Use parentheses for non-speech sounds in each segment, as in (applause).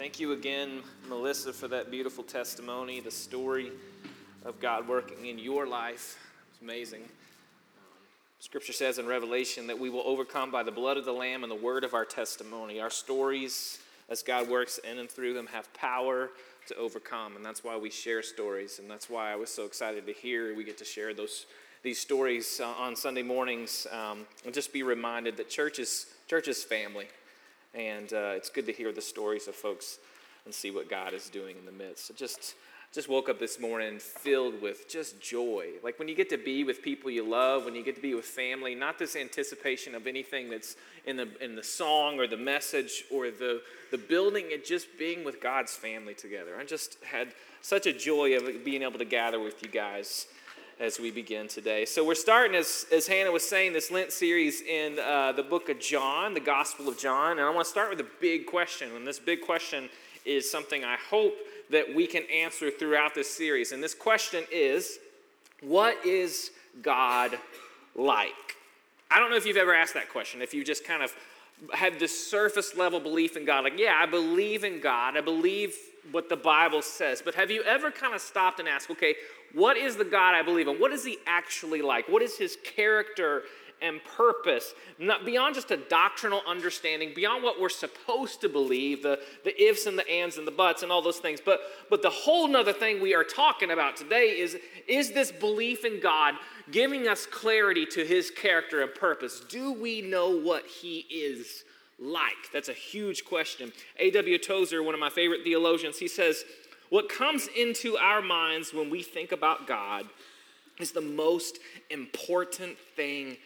Thank you again, Melissa, for that beautiful testimony, the story of God working in your life. It's amazing. Scripture says in Revelation that we will overcome by the blood of the Lamb and the word of our testimony. Our stories, as God works in and through them, have power to overcome. And that's why we share stories. And that's why I was so excited to hear we get to share those, these stories uh, on Sunday mornings um, and just be reminded that church is, church is family. And uh, it's good to hear the stories of folks and see what God is doing in the midst. So just just woke up this morning filled with just joy. Like when you get to be with people you love, when you get to be with family, not this anticipation of anything that's in the in the song or the message or the the building, it just being with God's family together. I just had such a joy of being able to gather with you guys as we begin today. So, we're starting, as, as Hannah was saying, this Lent series in uh, the book of John, the Gospel of John. And I want to start with a big question. And this big question is something I hope that we can answer throughout this series. And this question is What is God like? I don't know if you've ever asked that question, if you just kind of had this surface level belief in God, like, yeah, I believe in God, I believe what the Bible says, but have you ever kind of stopped and asked, okay, what is the God I believe in? What is he actually like? What is his character and purpose, not beyond just a doctrinal understanding, beyond what we're supposed to believe, the, the ifs and the ands and the buts and all those things. But, but the whole nother thing we are talking about today is is this belief in God giving us clarity to his character and purpose? Do we know what he is like? That's a huge question. A.W. Tozer, one of my favorite theologians, he says, what comes into our minds when we think about God is the most important thing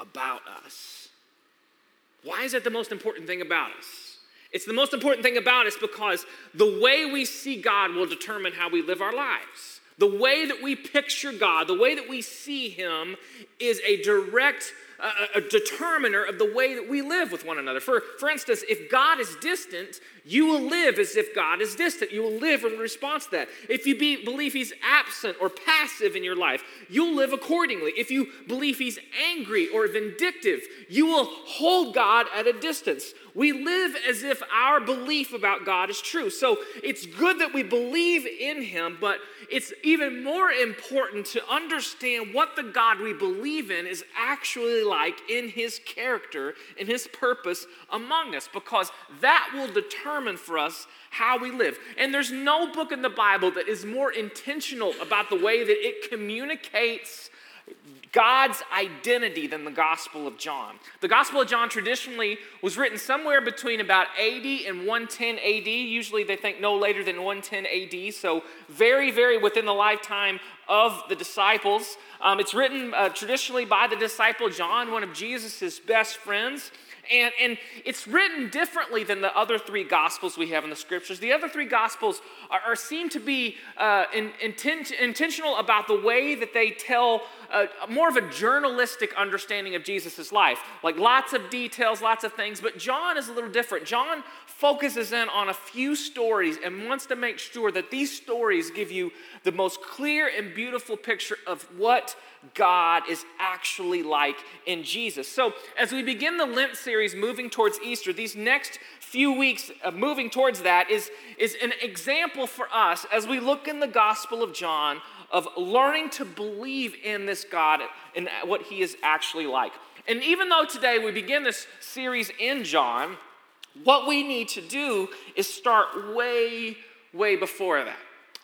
about us. Why is that the most important thing about us? It's the most important thing about us because the way we see God will determine how we live our lives. The way that we picture God, the way that we see Him, is a direct a, a, determiner of the way that we live with one another. For, for instance, if God is distant, you will live as if God is distant. You will live in response to that. If you be, believe He's absent or passive in your life, you'll live accordingly. If you believe He's angry or vindictive, you will hold God at a distance. We live as if our belief about God is true. So it's good that we believe in Him, but it's even more important to understand what the God we believe in is actually like in His character and His purpose among us, because that will determine for us how we live. And there's no book in the Bible that is more intentional about the way that it communicates God's identity than the Gospel of John. The Gospel of John traditionally was written somewhere between about 80 and 110 AD. Usually they think no later than 110 AD, so very, very within the lifetime of the disciples. Um, it's written uh, traditionally by the disciple John, one of Jesus' best friends. And, and it's written differently than the other three gospels we have in the scriptures. The other three gospels are, are seem to be uh, in, intent, intentional about the way that they tell uh, more of a journalistic understanding of Jesus' life. Like lots of details, lots of things. But John is a little different. John focuses in on a few stories and wants to make sure that these stories give you the most clear and beautiful picture of what God is actually like in Jesus. So, as we begin the Lent series moving towards Easter, these next few weeks of moving towards that is, is an example for us as we look in the Gospel of John of learning to believe in this God and what he is actually like. And even though today we begin this series in John, what we need to do is start way, way before that.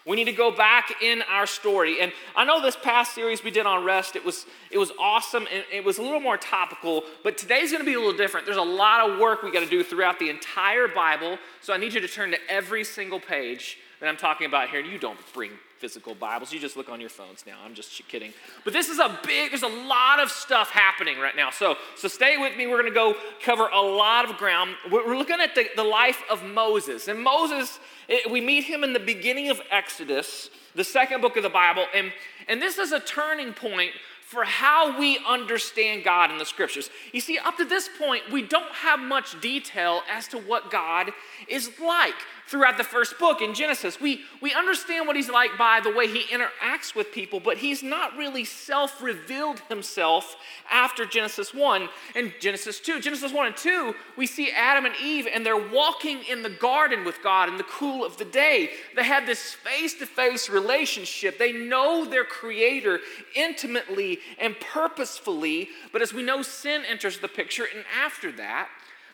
We need to go back in our story. And I know this past series we did on rest, it was, it was awesome and it was a little more topical, but today's gonna be a little different. There's a lot of work we gotta do throughout the entire Bible, so I need you to turn to every single page that I'm talking about here. And you don't bring physical Bibles, you just look on your phones now. I'm just kidding. But this is a big, there's a lot of stuff happening right now. So, so stay with me. We're gonna go cover a lot of ground. We're looking at the, the life of Moses. And Moses, it, we meet him in the beginning of Exodus, the second book of the Bible. And, and this is a turning point for how we understand God in the scriptures. You see, up to this point, we don't have much detail as to what God is like throughout the first book in Genesis. We, we understand what he's like by the way he interacts with people, but he's not really self revealed himself after Genesis 1 and Genesis 2. Genesis 1 and 2, we see Adam and Eve, and they're walking in the garden with God in the cool of the day. They have this face to face relationship. They know their Creator intimately and purposefully, but as we know, sin enters the picture, and after that,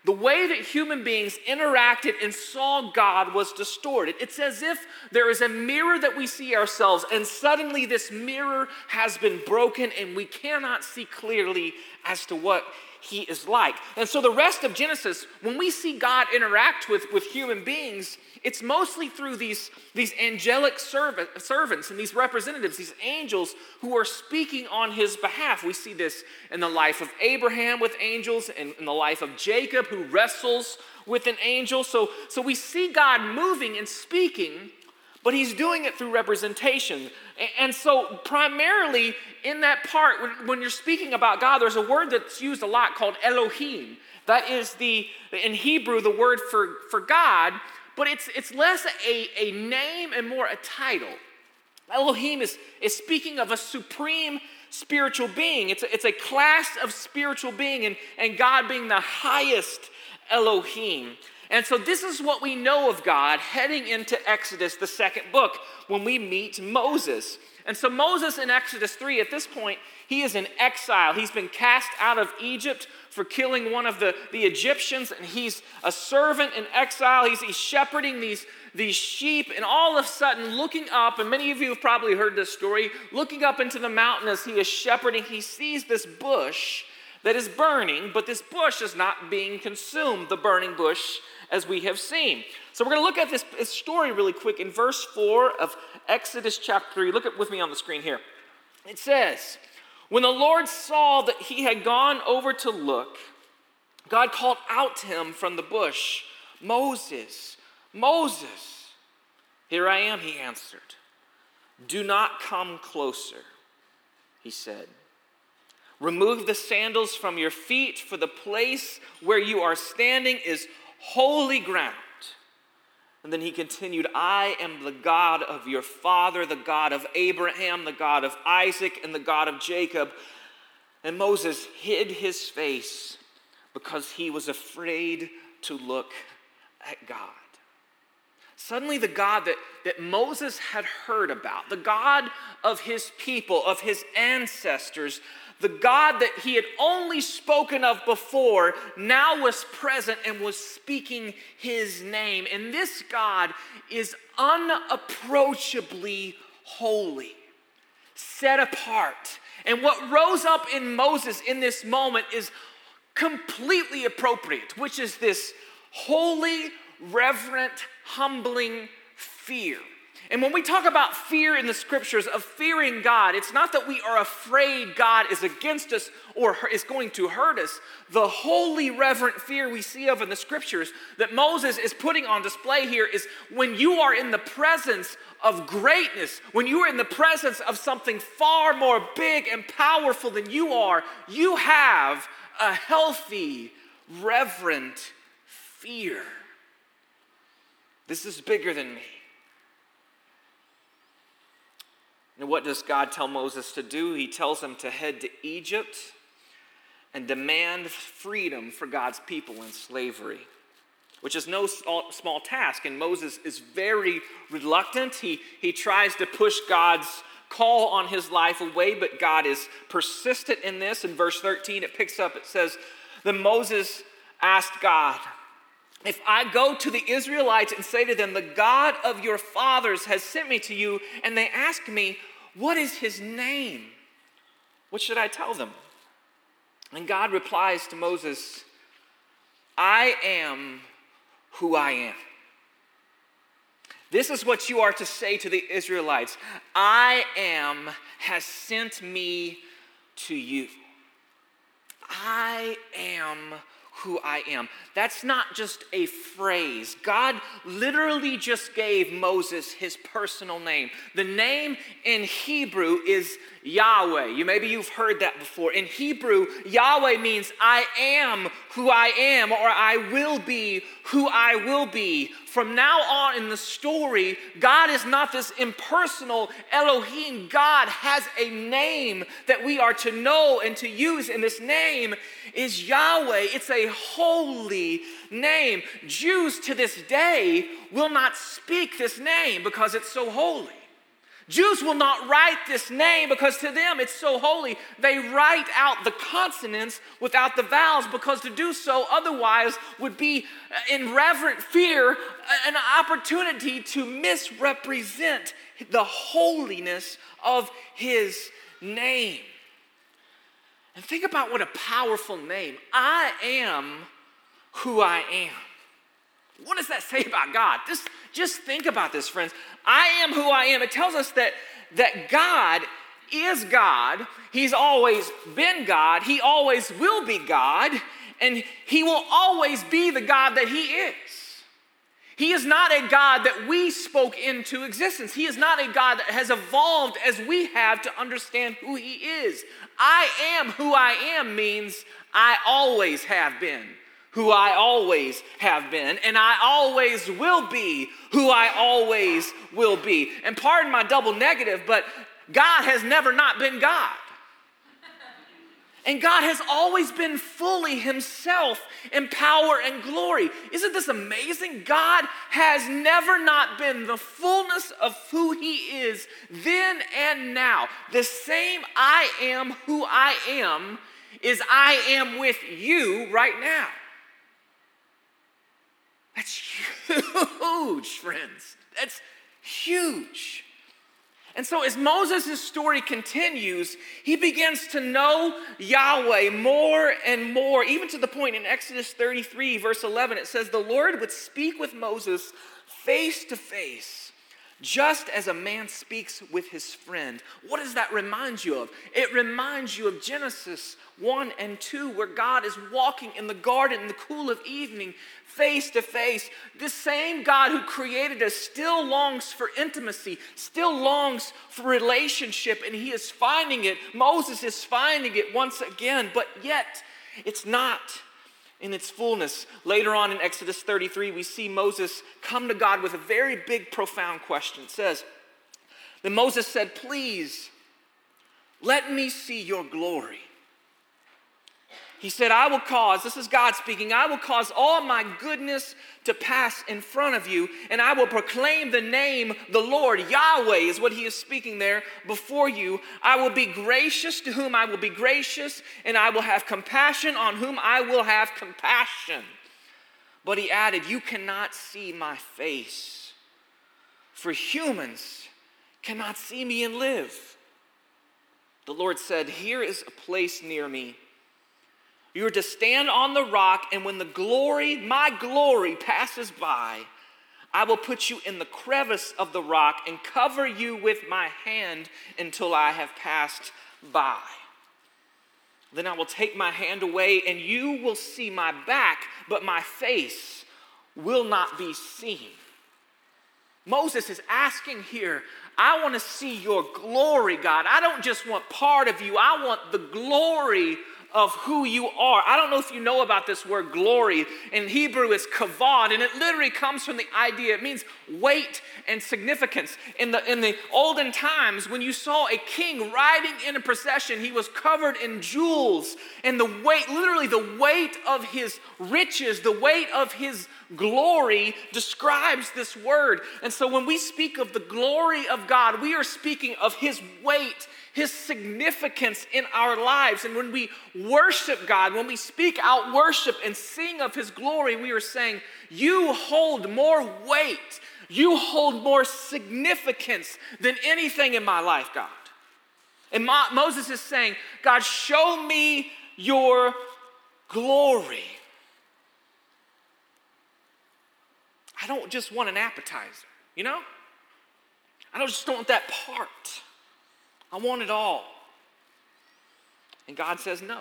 the way that human beings interacted and saw God was distorted. It's as if there is a mirror that we see ourselves, and suddenly this mirror has been broken, and we cannot see clearly as to what He is like. And so, the rest of Genesis, when we see God interact with, with human beings, it's mostly through these, these angelic servant, servants and these representatives, these angels who are speaking on his behalf. We see this in the life of Abraham with angels and in the life of Jacob who wrestles with an angel. So, so we see God moving and speaking, but he's doing it through representation. And so, primarily in that part, when, you're speaking about God, there's a word that's used a lot called Elohim. That is the, in Hebrew, the word for, for God but it's, it's less a, a name and more a title. Elohim is, is speaking of a supreme spiritual being. It's a, it's a class of spiritual being, and, and God being the highest Elohim. And so, this is what we know of God heading into Exodus, the second book, when we meet Moses. And so, Moses in Exodus 3, at this point, he is in exile. He's been cast out of Egypt for killing one of the, the Egyptians, and he's a servant in exile. He's, he's shepherding these, these sheep, and all of a sudden, looking up, and many of you have probably heard this story, looking up into the mountain as he is shepherding, he sees this bush that is burning, but this bush is not being consumed, the burning bush, as we have seen. So we're going to look at this, this story really quick in verse 4 of Exodus chapter 3. Look at with me on the screen here. It says, when the Lord saw that he had gone over to look, God called out to him from the bush, Moses, Moses. Here I am, he answered. Do not come closer, he said. Remove the sandals from your feet, for the place where you are standing is holy ground. And then he continued, I am the God of your father, the God of Abraham, the God of Isaac, and the God of Jacob. And Moses hid his face because he was afraid to look at God. Suddenly, the God that, that Moses had heard about, the God of his people, of his ancestors, the God that he had only spoken of before now was present and was speaking his name. And this God is unapproachably holy, set apart. And what rose up in Moses in this moment is completely appropriate, which is this holy, reverent, humbling fear. And when we talk about fear in the scriptures of fearing God, it's not that we are afraid God is against us or is going to hurt us. The holy, reverent fear we see of in the scriptures that Moses is putting on display here is when you are in the presence of greatness, when you are in the presence of something far more big and powerful than you are, you have a healthy, reverent fear. This is bigger than me. And what does God tell Moses to do? He tells him to head to Egypt and demand freedom for God's people in slavery, which is no small task. And Moses is very reluctant. He, he tries to push God's call on his life away, but God is persistent in this. In verse 13, it picks up, it says, Then Moses asked God, if I go to the Israelites and say to them, The God of your fathers has sent me to you, and they ask me, What is his name? What should I tell them? And God replies to Moses, I am who I am. This is what you are to say to the Israelites I am has sent me to you. I am who I am. That's not just a phrase. God literally just gave Moses his personal name. The name in Hebrew is Yahweh. You maybe you've heard that before. In Hebrew, Yahweh means I am who I am or I will be who I will be. From now on in the story, God is not this impersonal Elohim. God has a name that we are to know and to use, and this name is Yahweh. It's a holy name. Jews to this day will not speak this name because it's so holy. Jews will not write this name because to them it's so holy. They write out the consonants without the vowels because to do so otherwise would be in reverent fear an opportunity to misrepresent the holiness of his name. And think about what a powerful name. I am who I am. What does that say about God? Just, just think about this, friends. I am who I am. It tells us that, that God is God. He's always been God. He always will be God. And He will always be the God that He is. He is not a God that we spoke into existence. He is not a God that has evolved as we have to understand who He is. I am who I am means I always have been who I always have been, and I always will be who I always will be. And pardon my double negative, but God has never not been God. And God has always been fully Himself in power and glory. Isn't this amazing? God has never not been the fullness of who He is then and now. The same I am who I am is I am with you right now. That's huge, friends. That's huge. And so, as Moses' story continues, he begins to know Yahweh more and more, even to the point in Exodus 33, verse 11, it says, The Lord would speak with Moses face to face, just as a man speaks with his friend. What does that remind you of? It reminds you of Genesis 1 and 2, where God is walking in the garden in the cool of evening, face to face. The same God who created us still longs for intimacy, still longs for relationship, and he is finding it. Moses is finding it once again, but yet it's not in its fullness. Later on in Exodus 33, we see Moses come to God with a very big, profound question. It says, Then Moses said, Please, let me see your glory. He said, I will cause, this is God speaking, I will cause all my goodness to pass in front of you, and I will proclaim the name, the Lord, Yahweh is what he is speaking there before you. I will be gracious to whom I will be gracious, and I will have compassion on whom I will have compassion. But he added, You cannot see my face, for humans cannot see me and live. The Lord said, Here is a place near me you are to stand on the rock, and when the glory, my glory, passes by, I will put you in the crevice of the rock and cover you with my hand until I have passed by. Then I will take my hand away, and you will see my back, but my face will not be seen. Moses is asking here, I want to see your glory, God. I don't just want part of you, I want the glory of who you are. I don't know if you know about this word glory. In Hebrew, it's kavod, and it literally comes from the idea, it means weight and significance. In the, in the olden times, when you saw a king riding in a procession, he was covered in jewels, and the weight, literally the weight of his riches, the weight of his glory describes this word. And so when we speak of the glory of God, we are speaking of his weight his significance in our lives. And when we worship God, when we speak out worship and sing of his glory, we are saying, You hold more weight, you hold more significance than anything in my life, God. And Mo- Moses is saying, God, show me your glory. I don't just want an appetizer, you know? I don't just don't want that part. I want it all. And God says, No.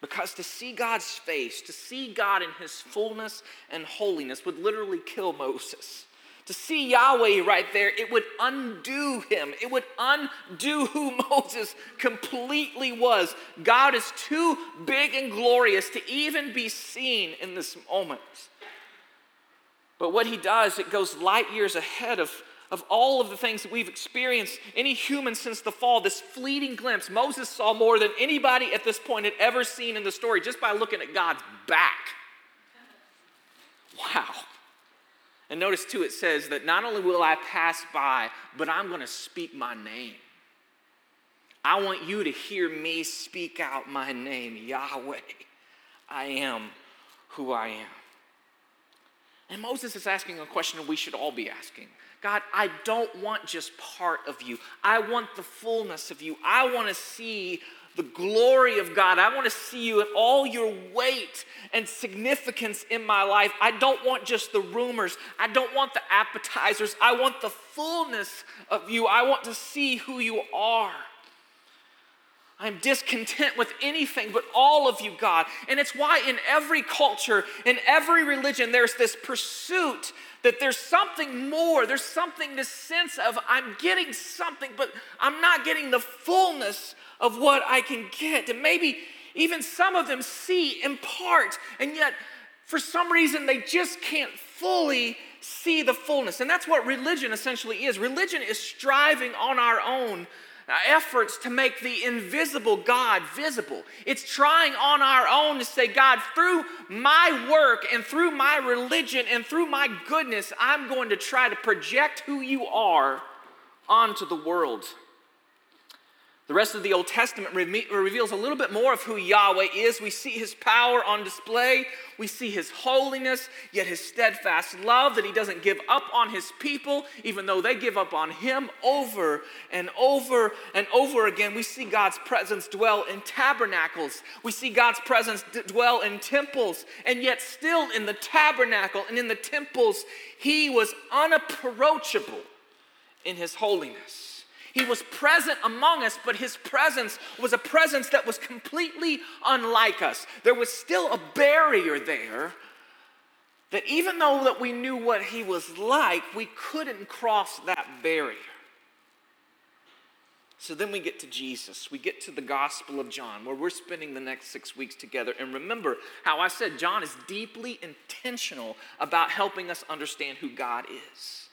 Because to see God's face, to see God in his fullness and holiness would literally kill Moses. To see Yahweh right there, it would undo him. It would undo who (laughs) Moses completely was. God is too big and glorious to even be seen in this moment. But what he does, it goes light years ahead of of all of the things that we've experienced, any human since the fall, this fleeting glimpse, Moses saw more than anybody at this point had ever seen in the story just by looking at God's back. Wow. And notice too, it says that not only will I pass by, but I'm going to speak my name. I want you to hear me speak out my name, Yahweh. I am who I am. And Moses is asking a question we should all be asking God, I don't want just part of you. I want the fullness of you. I want to see the glory of God. I want to see you in all your weight and significance in my life. I don't want just the rumors. I don't want the appetizers. I want the fullness of you. I want to see who you are. I'm discontent with anything but all of you, God. And it's why in every culture, in every religion, there's this pursuit that there's something more. There's something, this sense of I'm getting something, but I'm not getting the fullness of what I can get. And maybe even some of them see in part, and yet for some reason they just can't fully see the fullness. And that's what religion essentially is. Religion is striving on our own efforts to make the invisible God visible. It's trying on our own to say, God, through my work and through my religion and through my goodness, I'm going to try to project who you are onto the world. The rest of the Old Testament reveals a little bit more of who Yahweh is. We see his power on display, we see his holiness, yet his steadfast love that he doesn't give up on his people, even though they give up on him over and over and over again. We see God's presence dwell in tabernacles, we see God's presence dwell in temples, and yet, still in the tabernacle and in the temples, he was unapproachable in his holiness. He was present among us, but his presence was a presence that was completely unlike us. There was still a barrier there that even though that we knew what he was like, we couldn't cross that barrier. So then we get to Jesus. We get to the Gospel of John, where we're spending the next six weeks together. And remember how I said John is deeply intentional about helping us understand who God is.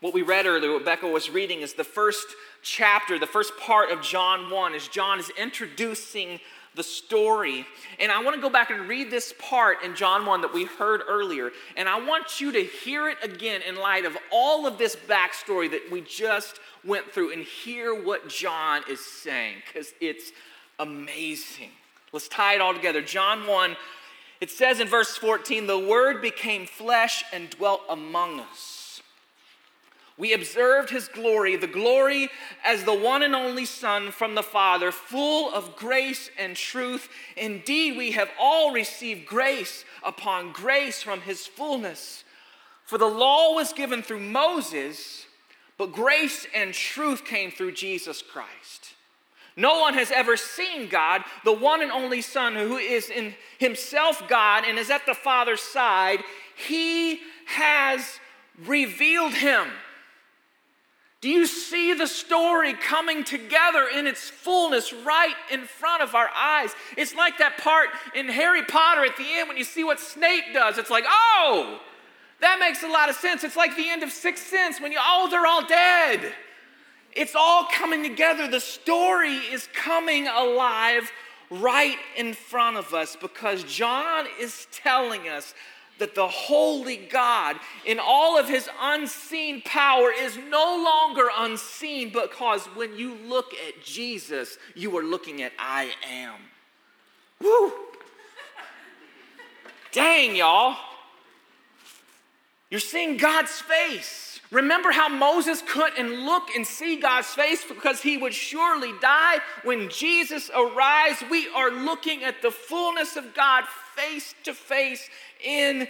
What we read earlier, what Becca was reading, is the first chapter, the first part of John 1, as John is introducing the story. And I want to go back and read this part in John 1 that we heard earlier. And I want you to hear it again in light of all of this backstory that we just went through and hear what John is saying, because it's amazing. Let's tie it all together. John 1, it says in verse 14, the word became flesh and dwelt among us. We observed his glory, the glory as the one and only Son from the Father, full of grace and truth. Indeed, we have all received grace upon grace from his fullness. For the law was given through Moses, but grace and truth came through Jesus Christ. No one has ever seen God, the one and only Son, who is in himself God and is at the Father's side. He has revealed him. Do you see the story coming together in its fullness right in front of our eyes? It's like that part in Harry Potter at the end when you see what Snape does. It's like, oh, that makes a lot of sense. It's like the end of Sixth Sense when you, oh, they're all dead. It's all coming together. The story is coming alive right in front of us because John is telling us that the holy God, in all of his unseen power, is no longer unseen because when you look at Jesus, you are looking at I am. Woo! Dang, y'all. You're seeing God's face. Remember how Moses couldn't look and see God's face because he would surely die? When Jesus arrives, we are looking at the fullness of God face to face in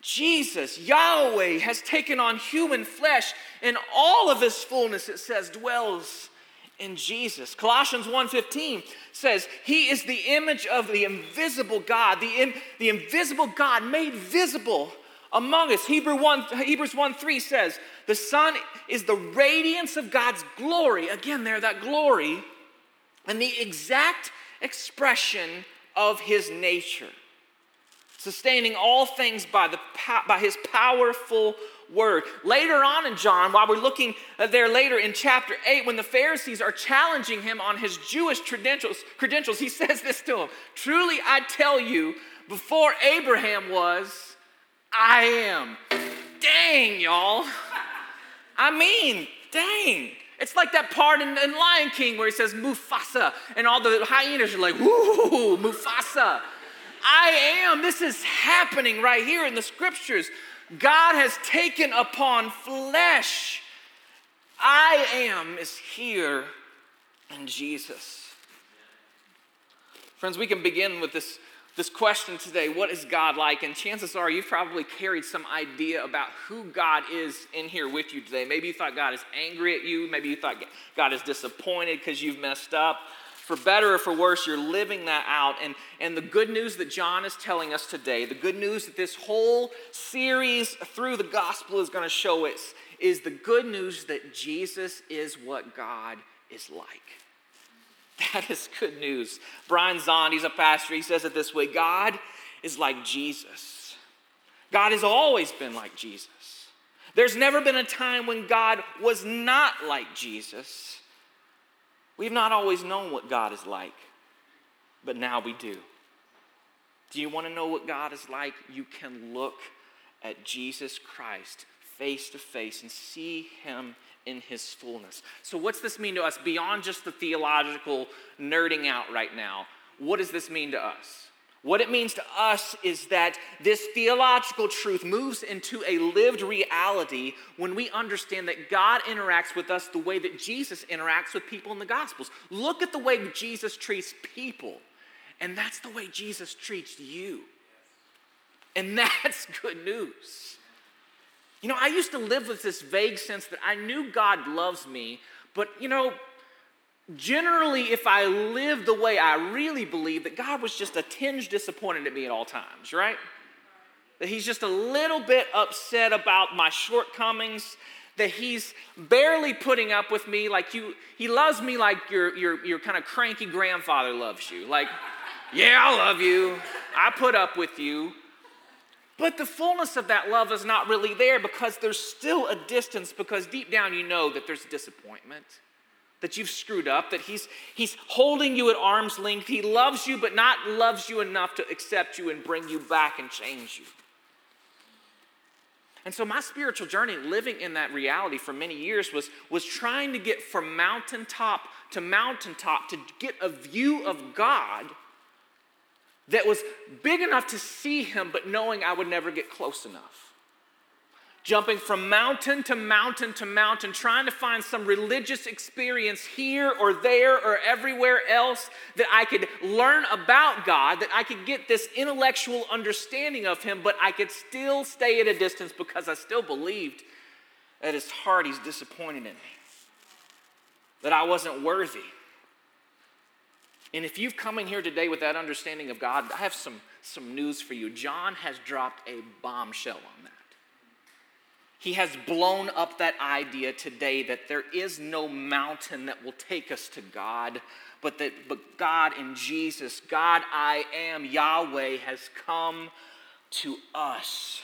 Jesus. Yahweh has taken on human flesh, and all of his fullness, it says, dwells in Jesus. Colossians 1:15 says, "He is the image of the invisible God, the, in, the invisible God made visible among us." Hebrew 1, Hebrews 1 3 says, "The Son is the radiance of God's glory." Again, there, that glory, and the exact expression of his nature, sustaining all things by, the, by his powerful word. Later on in John, while we're looking uh, there later in chapter 8, when the Pharisees are challenging him on his Jewish credentials, credentials he (laughs) says this to them Truly I tell you, before Abraham was, I am. Dang, y'all. I mean, dang. It's like that part in, in, Lion King where he says Mufasa, and all the hyenas are like, woo, Mufasa. I am. This is happening right here in the scriptures. God has taken upon flesh. I am is here in Jesus. Friends, we can begin with this, this question today what is God like? And chances are you've probably carried some idea about who God is in here with you today. Maybe you thought God is angry at you, maybe you thought God is disappointed because you've messed up for better or for worse, you're living that out. And, and the good news that John is telling us today, the good news that this whole series through the gospel is going to show us, is the good news that Jesus is what God is like. (laughs) That is good news. Brian Zahnd, he's a pastor, he says it this way God is like Jesus. God has always been like Jesus. There's never been a time when God was not like Jesus. We've not always known what God is like, but now we do. Do you want to know what God is like? You can look at Jesus Christ face to face and see him in his fullness. So, what's this mean to us beyond just the theological nerding out right now? What does this mean to us? What it means to us is that this theological truth moves into a lived reality when we understand that God interacts with us the way that Jesus interacts with people in the Gospels. Look at the way Jesus treats people, and that's the way Jesus treats you. And (laughs) that's good news. You know, I used to live with this vague sense that I knew God loves me, but you know, generally, if I live the way I really believe, that God was just a tinge disappointed at me at all times, right? That He's just a little bit upset about my shortcomings, that He's barely putting up with me like you, He loves me like your, your, your kind of cranky grandfather loves you. Like, yeah, I love you, I put up with you. But the fullness of that love is not really there because there's still a distance, because deep down you know that there's disappointment that you've screwed up, that he's, he's holding you at arm's length. He loves you, but not loves you enough to accept you and bring you back and change you. And so, my spiritual journey, living in that reality for many years, was, was trying to get from mountaintop to mountaintop to get a view of God that was big enough to see Him, but knowing I would never get close enough jumping from mountain to mountain to mountain, trying to find some religious experience here or there or everywhere else that I could learn about God, that I could get this intellectual understanding of Him, but I could still stay at a distance because I still believed at His heart He's disappointed in me, that I wasn't worthy. And if you've come in here today with that understanding of God, I have some, some news for you. John has dropped a bombshell on that. He has blown up that idea today that there is no mountain that will take us to God, but that but God in Jesus, God I am, Yahweh, has come to us.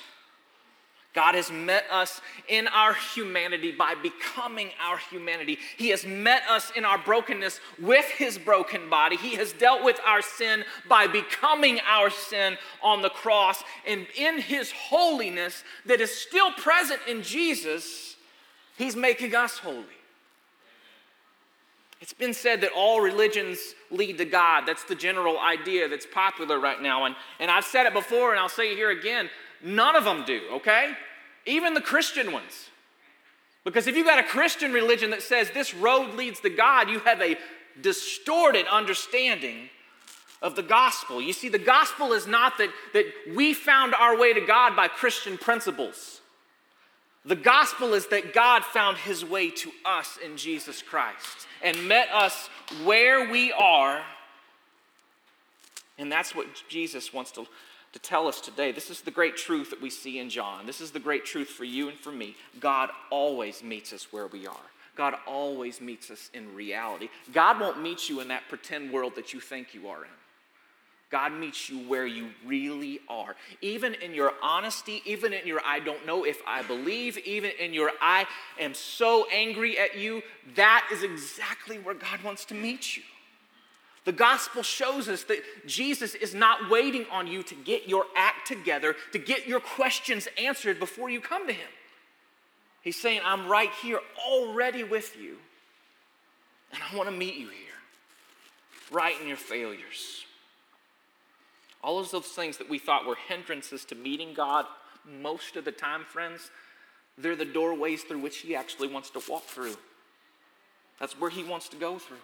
God has met us in our humanity by becoming our humanity. He has met us in our brokenness with His broken body. He has dealt with our sin by becoming our sin on the cross. And in His holiness, that is still present in Jesus, He's making us holy. It's been said that all religions lead to God. That's the general idea that's popular right now. And, and I've said it before, and I'll say it here again. None of them do, okay? Even the Christian ones. Because if you've got a Christian religion that says this road leads to God, you have a distorted understanding of the gospel. You see, the gospel is not that, that we found our way to God by Christian principles. The gospel is that God found his way to us in Jesus Christ and met us where we are. And that's what Jesus wants to, to tell us today. This is the great truth that we see in John. This is the great truth for you and for me. God always meets us where we are. God always meets us in reality. God won't meet you in that pretend world that you think you are in. God meets you where you really are. Even in your honesty, even in your I don't know if I believe, even in your I am so angry at you, that is exactly where God wants to meet you. The gospel shows us that Jesus is not waiting on you to get your act together, to get your questions answered before you come to Him. He's saying, I'm right here already with you, and I want to meet you here, right in your failures. All of those things that we thought were hindrances to meeting God most of the time, friends, they're the doorways through which He actually wants to walk through. That's where He wants to go through.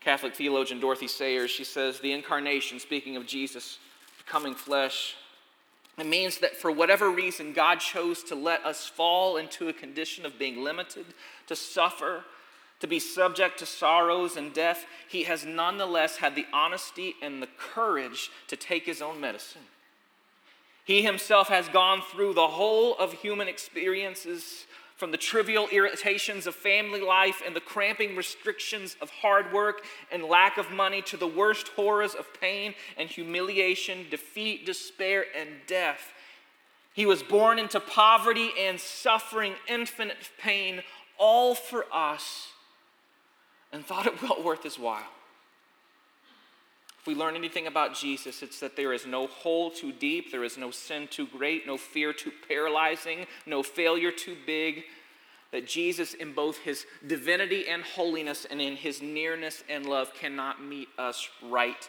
Catholic theologian Dorothy Sayers, she says, the incarnation, speaking of Jesus becoming flesh, it means that for whatever reason, God chose to let us fall into a condition of being limited, to suffer, to be subject to sorrows and death, he has nonetheless had the honesty and the courage to take his own medicine. He himself has gone through the whole of human experiences, from the trivial irritations of family life and the cramping restrictions of hard work and lack of money to the worst horrors of pain and humiliation, defeat, despair, and death. He was born into poverty and suffering, infinite pain, all for us and thought it well worth his while. If we learn anything about Jesus, it's that there is no hole too deep, there is no sin too great, no fear too paralyzing, no failure too big. That Jesus, in both his divinity and holiness and in his nearness and love, cannot meet us right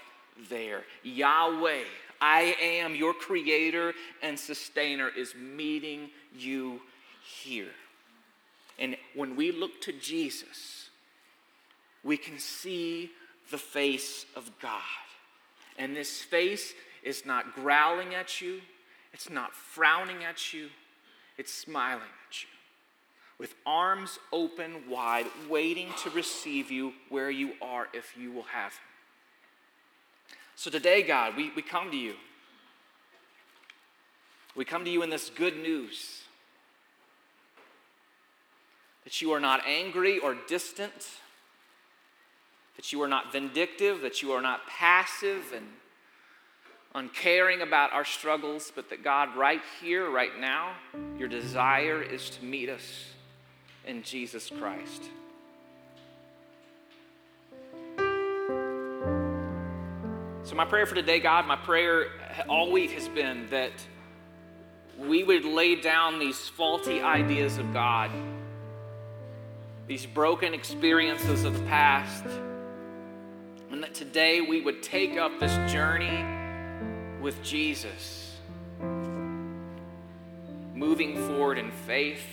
there. Yahweh, I am your creator and sustainer, is meeting you here. And when we look to Jesus, we can see the face of God. And this face is not growling at you, it's not frowning at you, it's smiling at you. With arms open wide, waiting to receive you where you are if you will have Him. So today, God, we, we come to you. We come to you in this good news that you are not angry or distant that you are not vindictive, that you are not passive and uncaring about our struggles, but that God, right here, right now, your desire is to meet us in Jesus Christ. So, my prayer for today, God, my prayer all week has been that we would lay down these faulty ideas of God, these broken experiences of the past and that today we would take up this journey with Jesus, moving forward in faith,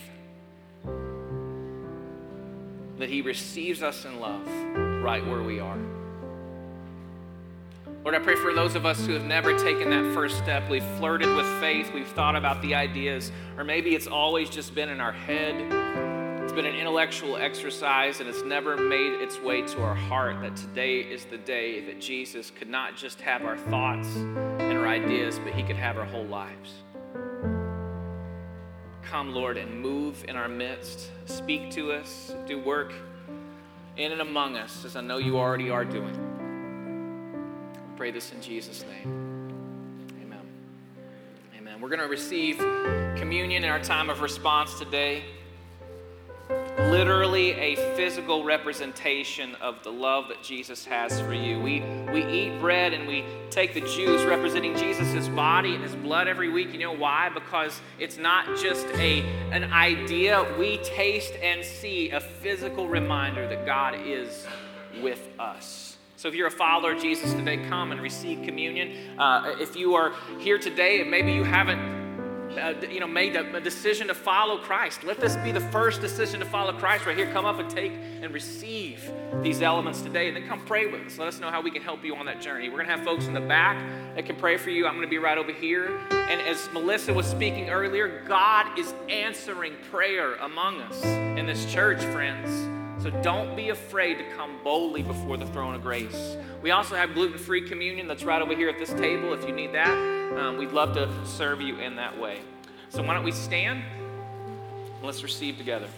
that He receives us in love right where we are. Lord, I pray for those of us who have never taken that first step. We've flirted with faith, we've thought about the ideas, or maybe it's always just been in our head been an intellectual exercise and it's never made its way to our heart that today is the day that Jesus could not just have our thoughts and our ideas, but he could have our whole lives. Come, Lord, and move in our midst. Speak to us, do work in and among us, as I know you already are doing. Pray this in Jesus' name. Amen. Amen. We're going to receive communion in our time of response today literally a physical representation of the love that Jesus has for you. We, we eat bread and we take the juice representing Jesus' body and his blood every week. You know why? Because it's not just a, an idea. We taste and see a physical reminder that God is with us. So if you're a follower of Jesus today, come and receive communion. Uh, if you are here today and maybe you haven't uh, you know, made a, a, decision to follow Christ. Let this be the first decision to follow Christ right here. Come up and take and receive these elements today, and then come pray with us. Let us know how we can help you on that journey. We're going to have folks in the back that can pray for you. I'm going to be right over here. And as Melissa was speaking earlier, God is answering prayer among us in this church, friends. So don't be afraid to come boldly before the throne of grace. We also have gluten free communion that's right over here at this table if you need that. Um, we'd love to serve you in that way. So why don't we stand? Let's receive together.